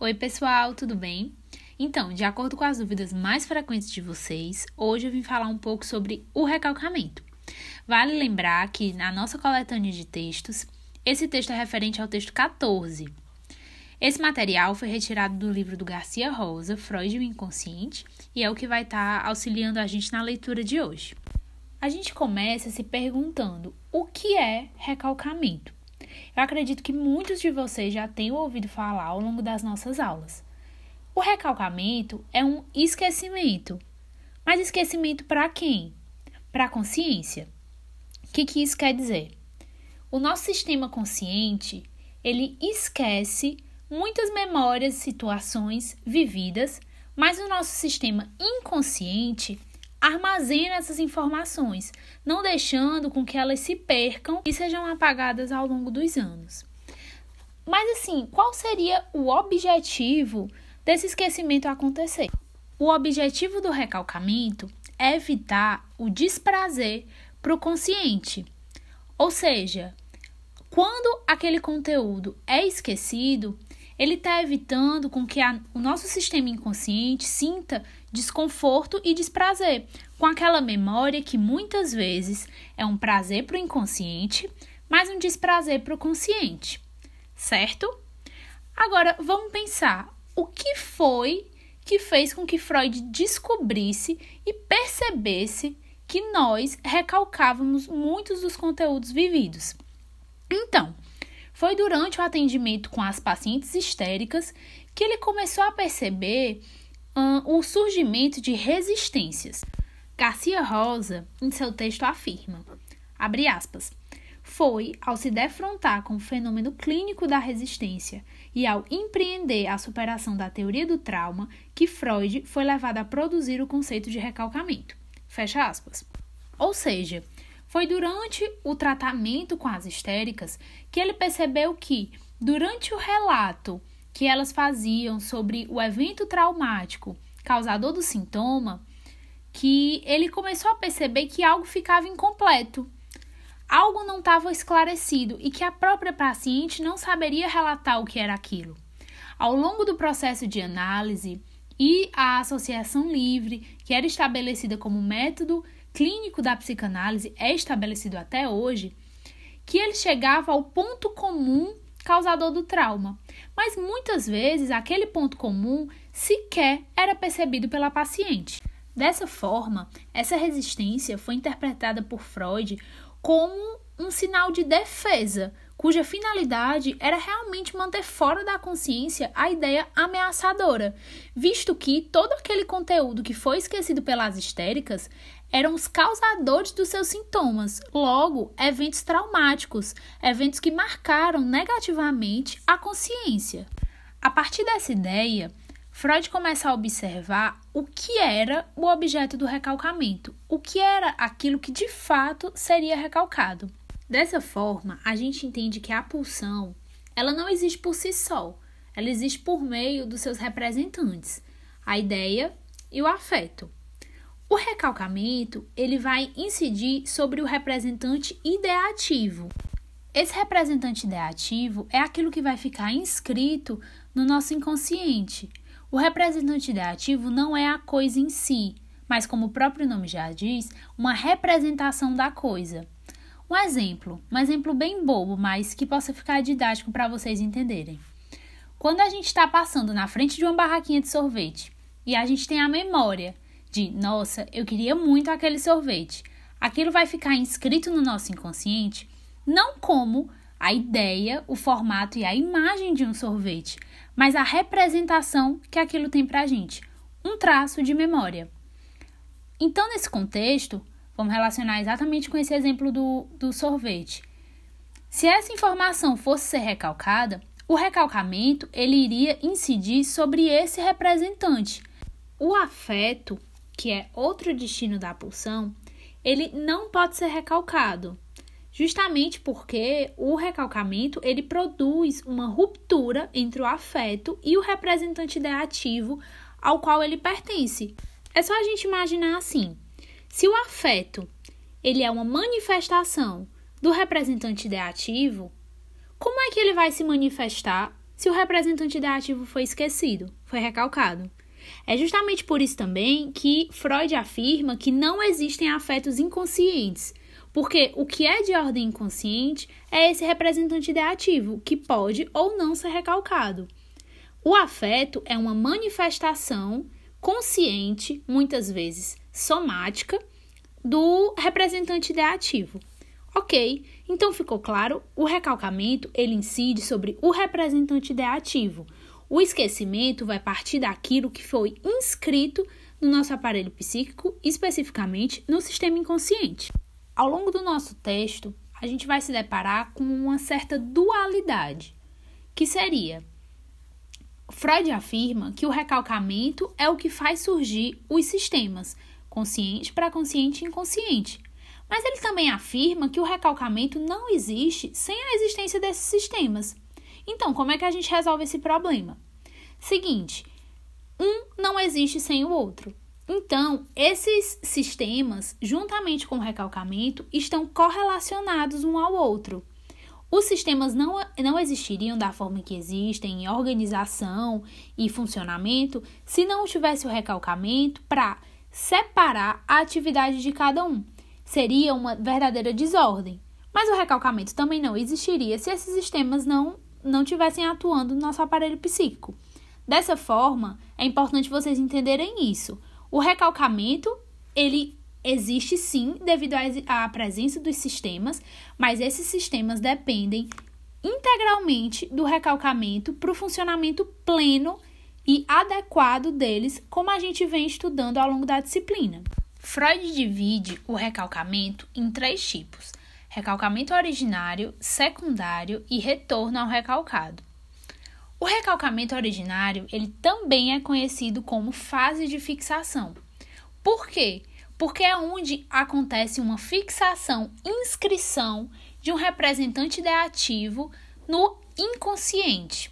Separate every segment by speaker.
Speaker 1: Oi, pessoal, tudo bem? Então, de acordo com as dúvidas mais frequentes de vocês, hoje eu vim falar um pouco sobre o recalcamento. Vale lembrar que na nossa coletânea de textos, esse texto é referente ao texto 14. Esse material foi retirado do livro do Garcia Rosa, Freud e o Inconsciente, e é o que vai estar tá auxiliando a gente na leitura de hoje. A gente começa se perguntando o que é recalcamento. Eu acredito que muitos de vocês já tenham ouvido falar ao longo das nossas aulas. O recalcamento é um esquecimento. Mas esquecimento para quem? Para a consciência. O que, que isso quer dizer? O nosso sistema consciente, ele esquece muitas memórias, situações vividas, mas o nosso sistema inconsciente armazena essas informações, não deixando com que elas se percam e sejam apagadas ao longo dos anos. Mas assim, qual seria o objetivo desse esquecimento acontecer. O objetivo do recalcamento é evitar o desprazer para o consciente. Ou seja, quando aquele conteúdo é esquecido, ele está evitando com que a, o nosso sistema inconsciente sinta desconforto e desprazer com aquela memória que muitas vezes é um prazer para o inconsciente, mas um desprazer para o consciente, certo? Agora vamos pensar o que foi que fez com que Freud descobrisse e percebesse que nós recalcávamos muitos dos conteúdos vividos. Então, foi durante o atendimento com as pacientes histéricas que ele começou a perceber o surgimento de resistências. Garcia Rosa, em seu texto, afirma, abre aspas, foi ao se defrontar com o fenômeno clínico da resistência e ao empreender a superação da teoria do trauma que Freud foi levado a produzir o conceito de recalcamento. Fecha aspas. Ou seja, foi durante o tratamento com as histéricas que ele percebeu que, durante o relato que elas faziam sobre o evento traumático causador do sintoma, que ele começou a perceber que algo ficava incompleto algo não estava esclarecido e que a própria paciente não saberia relatar o que era aquilo. Ao longo do processo de análise e a associação livre, que era estabelecida como método clínico da psicanálise, é estabelecido até hoje, que ele chegava ao ponto comum causador do trauma. Mas muitas vezes aquele ponto comum sequer era percebido pela paciente. Dessa forma, essa resistência foi interpretada por Freud como um sinal de defesa, cuja finalidade era realmente manter fora da consciência a ideia ameaçadora, visto que todo aquele conteúdo que foi esquecido pelas histéricas eram os causadores dos seus sintomas, logo, eventos traumáticos, eventos que marcaram negativamente a consciência. A partir dessa ideia, Freud começa a observar o que era o objeto do recalcamento, o que era aquilo que de fato seria recalcado. Dessa forma, a gente entende que a pulsão, ela não existe por si só, ela existe por meio dos seus representantes, a ideia e o afeto. O recalcamento, ele vai incidir sobre o representante ideativo. Esse representante ideativo é aquilo que vai ficar inscrito no nosso inconsciente, o representante ideativo não é a coisa em si, mas, como o próprio nome já diz, uma representação da coisa. Um exemplo, um exemplo bem bobo, mas que possa ficar didático para vocês entenderem. Quando a gente está passando na frente de uma barraquinha de sorvete e a gente tem a memória de, nossa, eu queria muito aquele sorvete, aquilo vai ficar inscrito no nosso inconsciente não como a ideia, o formato e a imagem de um sorvete, mas a representação que aquilo tem para a gente, um traço de memória. Então, nesse contexto, vamos relacionar exatamente com esse exemplo do, do sorvete. Se essa informação fosse ser recalcada, o recalcamento ele iria incidir sobre esse representante. O afeto, que é outro destino da pulsão, ele não pode ser recalcado, justamente porque o recalcamento ele produz uma ruptura entre o afeto e o representante ideativo ao qual ele pertence. É só a gente imaginar assim: se o afeto ele é uma manifestação do representante ideativo, como é que ele vai se manifestar se o representante ideativo foi esquecido, foi recalcado. É justamente por isso também que Freud afirma que não existem afetos inconscientes, porque o que é de ordem inconsciente é esse representante ideativo, que pode ou não ser recalcado. O afeto é uma manifestação consciente, muitas vezes somática, do representante ideativo. Ok, então ficou claro, o recalcamento ele incide sobre o representante ideativo. O esquecimento vai partir daquilo que foi inscrito no nosso aparelho psíquico, especificamente no sistema inconsciente. Ao longo do nosso texto, a gente vai se deparar com uma certa dualidade, que seria Freud afirma que o recalcamento é o que faz surgir os sistemas, consciente, pré-consciente e inconsciente. Mas ele também afirma que o recalcamento não existe sem a existência desses sistemas. Então, como é que a gente resolve esse problema? Seguinte, um não existe sem o outro. Então, esses sistemas, juntamente com o recalcamento, estão correlacionados um ao outro. Os sistemas não, não existiriam da forma que existem, em organização e funcionamento, se não tivesse o recalcamento para separar a atividade de cada um. Seria uma verdadeira desordem. Mas o recalcamento também não existiria se esses sistemas não, não tivessem atuando no nosso aparelho psíquico. Dessa forma, é importante vocês entenderem isso. O recalcamento, ele existe sim devido à presença dos sistemas, mas esses sistemas dependem integralmente do recalcamento para o funcionamento pleno e adequado deles, como a gente vem estudando ao longo da disciplina. Freud divide o recalcamento em três tipos: recalcamento originário, secundário e retorno ao recalcado. O recalcamento originário, ele também é conhecido como fase de fixação. Por quê? porque é onde acontece uma fixação, inscrição de um representante ideativo no inconsciente.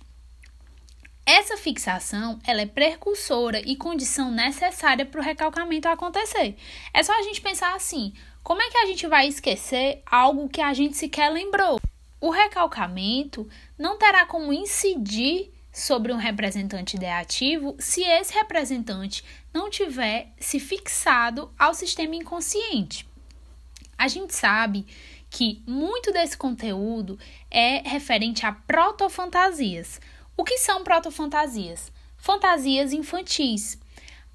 Speaker 1: Essa fixação ela é precursora e condição necessária para o recalcamento acontecer. É só a gente pensar assim: como é que a gente vai esquecer algo que a gente sequer lembrou? O recalcamento não terá como incidir sobre um representante ideativo se esse representante não tiver se fixado ao sistema inconsciente. A gente sabe que muito desse conteúdo é referente a protofantasias. O que são protofantasias? Fantasias infantis.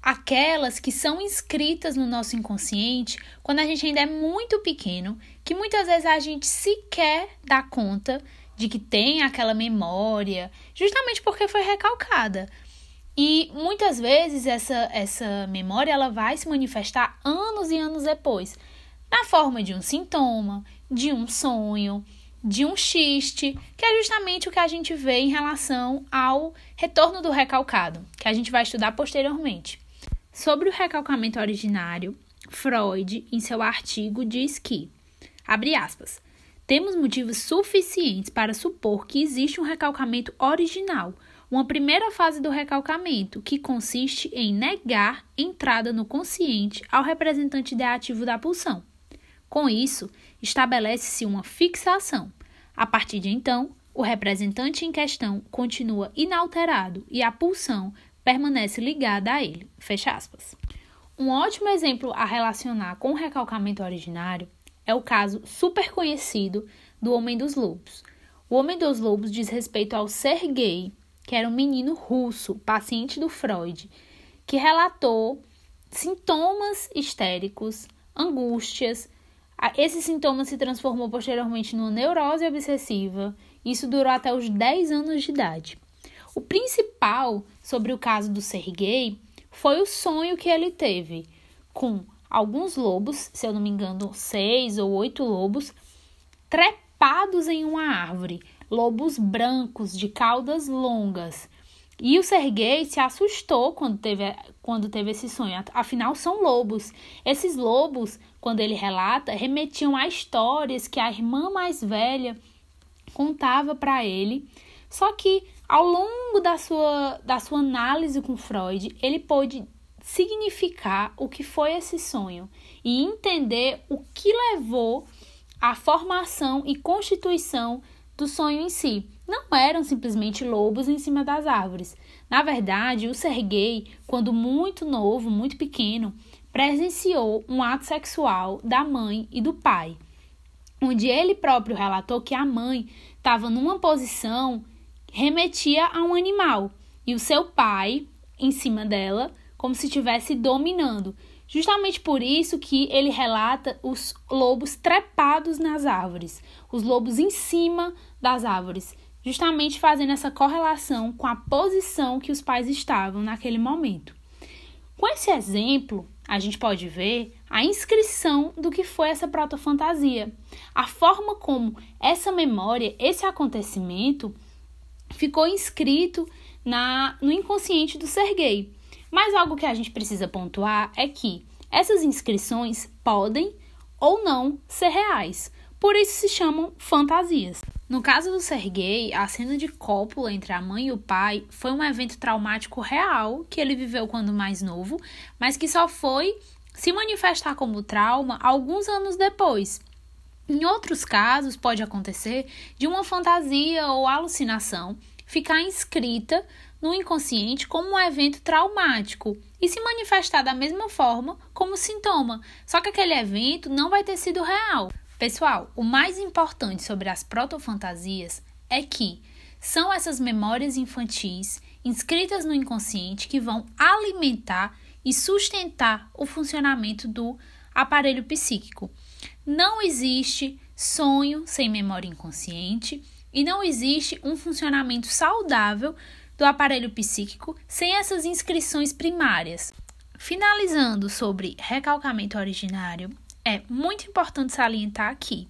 Speaker 1: Aquelas que são inscritas no nosso inconsciente quando a gente ainda é muito pequeno, que muitas vezes a gente sequer dá conta de que tem aquela memória, justamente porque foi recalcada. E muitas vezes essa, essa memória ela vai se manifestar anos e anos depois, na forma de um sintoma, de um sonho, de um xiste, que é justamente o que a gente vê em relação ao retorno do recalcado, que a gente vai estudar posteriormente. Sobre o recalcamento originário, Freud, em seu artigo, diz que, abre aspas, temos motivos suficientes para supor que existe um recalcamento original, uma primeira fase do recalcamento, que consiste em negar entrada no consciente ao representante ideativo da pulsão. Com isso, estabelece-se uma fixação. A partir de então, o representante em questão continua inalterado e a pulsão permanece ligada a ele. Fecha aspas. Um ótimo exemplo a relacionar com o recalcamento originário é o caso super conhecido do Homem dos Lobos. O Homem dos Lobos diz respeito ao Sergei, que era um menino russo, paciente do Freud, que relatou sintomas histéricos, angústias. Esse sintoma se transformou posteriormente numa neurose obsessiva. Isso durou até os 10 anos de idade. O principal sobre o caso do Sergei foi o sonho que ele teve com alguns lobos, se eu não me engano, seis ou oito lobos, trepados em uma árvore, lobos brancos de caudas longas. E o Sergei se assustou quando teve, quando teve esse sonho. Afinal, são lobos. Esses lobos, quando ele relata, remetiam a histórias que a irmã mais velha contava para ele. Só que ao longo da sua, da sua análise com Freud, ele pôde significar o que foi esse sonho e entender o que levou à formação e constituição do sonho em si. Não eram simplesmente lobos em cima das árvores. Na verdade, o Serguei, quando muito novo, muito pequeno, presenciou um ato sexual da mãe e do pai, onde ele próprio relatou que a mãe estava numa posição remetia a um animal e o seu pai em cima dela, como se estivesse dominando. Justamente por isso que ele relata os lobos trepados nas árvores, os lobos em cima das árvores, justamente fazendo essa correlação com a posição que os pais estavam naquele momento. Com esse exemplo, a gente pode ver a inscrição do que foi essa protofantasia, a forma como essa memória, esse acontecimento ficou inscrito na, no inconsciente do Serguei. Mas algo que a gente precisa pontuar é que essas inscrições podem ou não ser reais, por isso se chamam fantasias. No caso do Sergei, a cena de cópula entre a mãe e o pai foi um evento traumático real que ele viveu quando mais novo, mas que só foi se manifestar como trauma alguns anos depois. Em outros casos, pode acontecer de uma fantasia ou alucinação ficar inscrita no inconsciente como um evento traumático e se manifestar da mesma forma como sintoma, só que aquele evento não vai ter sido real. Pessoal, o mais importante sobre as protofantasias é que são essas memórias infantis inscritas no inconsciente que vão alimentar e sustentar o funcionamento do aparelho psíquico. Não existe sonho sem memória inconsciente e não existe um funcionamento saudável do aparelho psíquico sem essas inscrições primárias. Finalizando sobre recalcamento originário, é muito importante salientar aqui.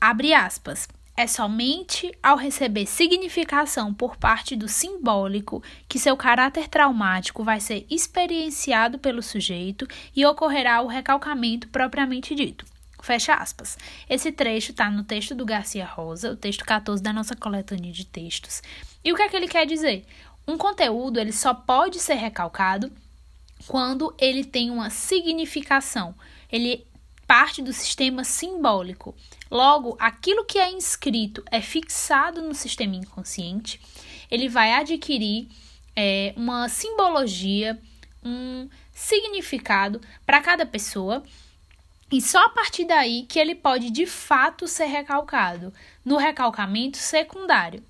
Speaker 1: Abre aspas. É somente ao receber significação por parte do simbólico que seu caráter traumático vai ser experienciado pelo sujeito e ocorrerá o recalcamento propriamente dito. Fecha aspas. Esse trecho está no texto do Garcia Rosa, o texto 14 da nossa coletânea de textos. E o que é que ele quer dizer? Um conteúdo ele só pode ser recalcado quando ele tem uma significação ele parte do sistema simbólico. Logo, aquilo que é inscrito é fixado no sistema inconsciente, ele vai adquirir é, uma simbologia, um significado para cada pessoa. E só a partir daí que ele pode de fato ser recalcado no recalcamento secundário.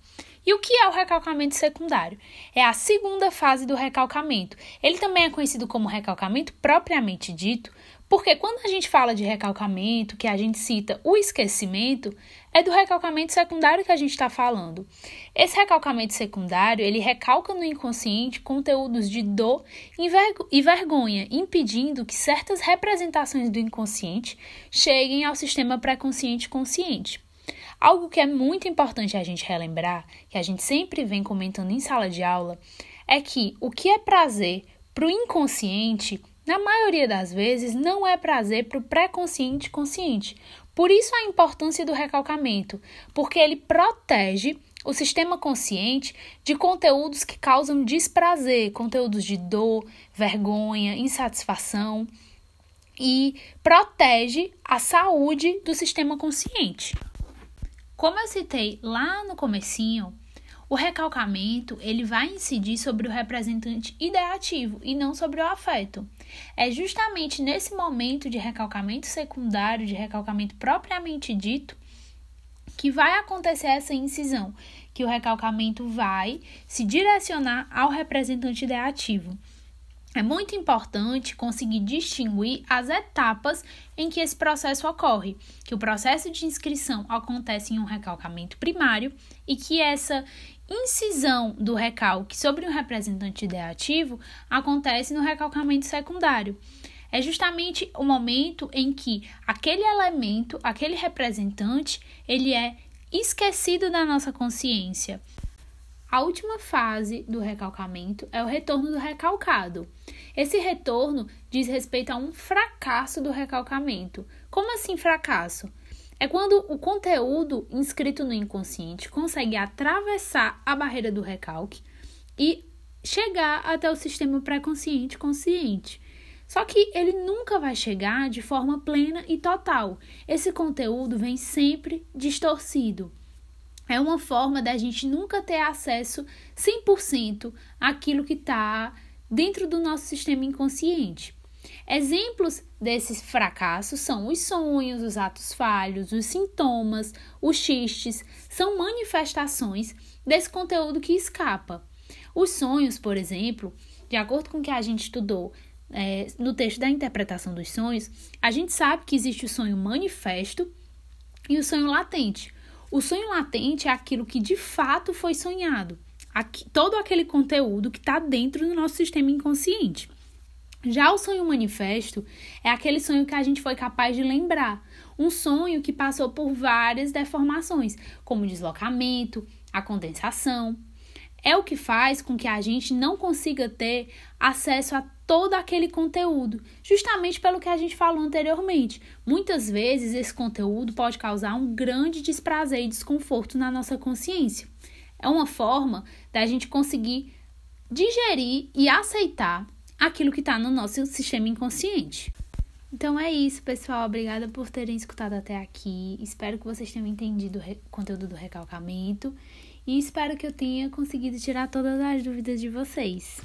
Speaker 1: E o que é o recalcamento secundário? É a segunda fase do recalcamento. Ele também é conhecido como recalcamento propriamente dito, porque quando a gente fala de recalcamento, que a gente cita o esquecimento, é do recalcamento secundário que a gente está falando. Esse recalcamento secundário, ele recalca no inconsciente conteúdos de dor e vergonha, impedindo que certas representações do inconsciente cheguem ao sistema pré-consciente consciente. Algo que é muito importante a gente relembrar, que a gente sempre vem comentando em sala de aula, é que o que é prazer para o inconsciente na maioria das vezes, não é prazer para o pré-consciente consciente. Por isso a importância do recalcamento, porque ele protege o sistema consciente de conteúdos que causam desprazer, conteúdos de dor, vergonha, insatisfação e protege a saúde do sistema consciente. Como eu citei lá no comecinho, o recalcamento ele vai incidir sobre o representante ideativo e não sobre o afeto. É justamente nesse momento de recalcamento secundário, de recalcamento propriamente dito, que vai acontecer essa incisão, que o recalcamento vai se direcionar ao representante ideativo. É muito importante conseguir distinguir as etapas em que esse processo ocorre, que o processo de inscrição acontece em um recalcamento primário e que essa incisão do recalque sobre um representante ideativo acontece no recalcamento secundário. É justamente o momento em que aquele elemento, aquele representante, ele é esquecido da nossa consciência. A última fase do recalcamento é o retorno do recalcado. Esse retorno diz respeito a um fracasso do recalcamento. Como assim fracasso? É quando o conteúdo inscrito no inconsciente consegue atravessar a barreira do recalque e chegar até o sistema pré-consciente consciente. Só que ele nunca vai chegar de forma plena e total. Esse conteúdo vem sempre distorcido. É uma forma da gente nunca ter acesso 100% àquilo que está dentro do nosso sistema inconsciente. Exemplos desses fracassos são os sonhos, os atos falhos, os sintomas, os xistes, são manifestações desse conteúdo que escapa. Os sonhos, por exemplo, de acordo com o que a gente estudou é, no texto da interpretação dos sonhos, a gente sabe que existe o sonho manifesto e o sonho latente. O sonho latente é aquilo que de fato foi sonhado, aqui, todo aquele conteúdo que está dentro do nosso sistema inconsciente. Já o sonho manifesto é aquele sonho que a gente foi capaz de lembrar, um sonho que passou por várias deformações, como deslocamento, a condensação. É o que faz com que a gente não consiga ter acesso a todo aquele conteúdo, justamente pelo que a gente falou anteriormente. Muitas vezes esse conteúdo pode causar um grande desprazer e desconforto na nossa consciência. É uma forma da gente conseguir digerir e aceitar aquilo que está no nosso sistema inconsciente. Então é isso, pessoal. Obrigada por terem escutado até aqui. Espero que vocês tenham entendido o conteúdo do recalcamento e espero que eu tenha conseguido tirar todas as dúvidas de vocês.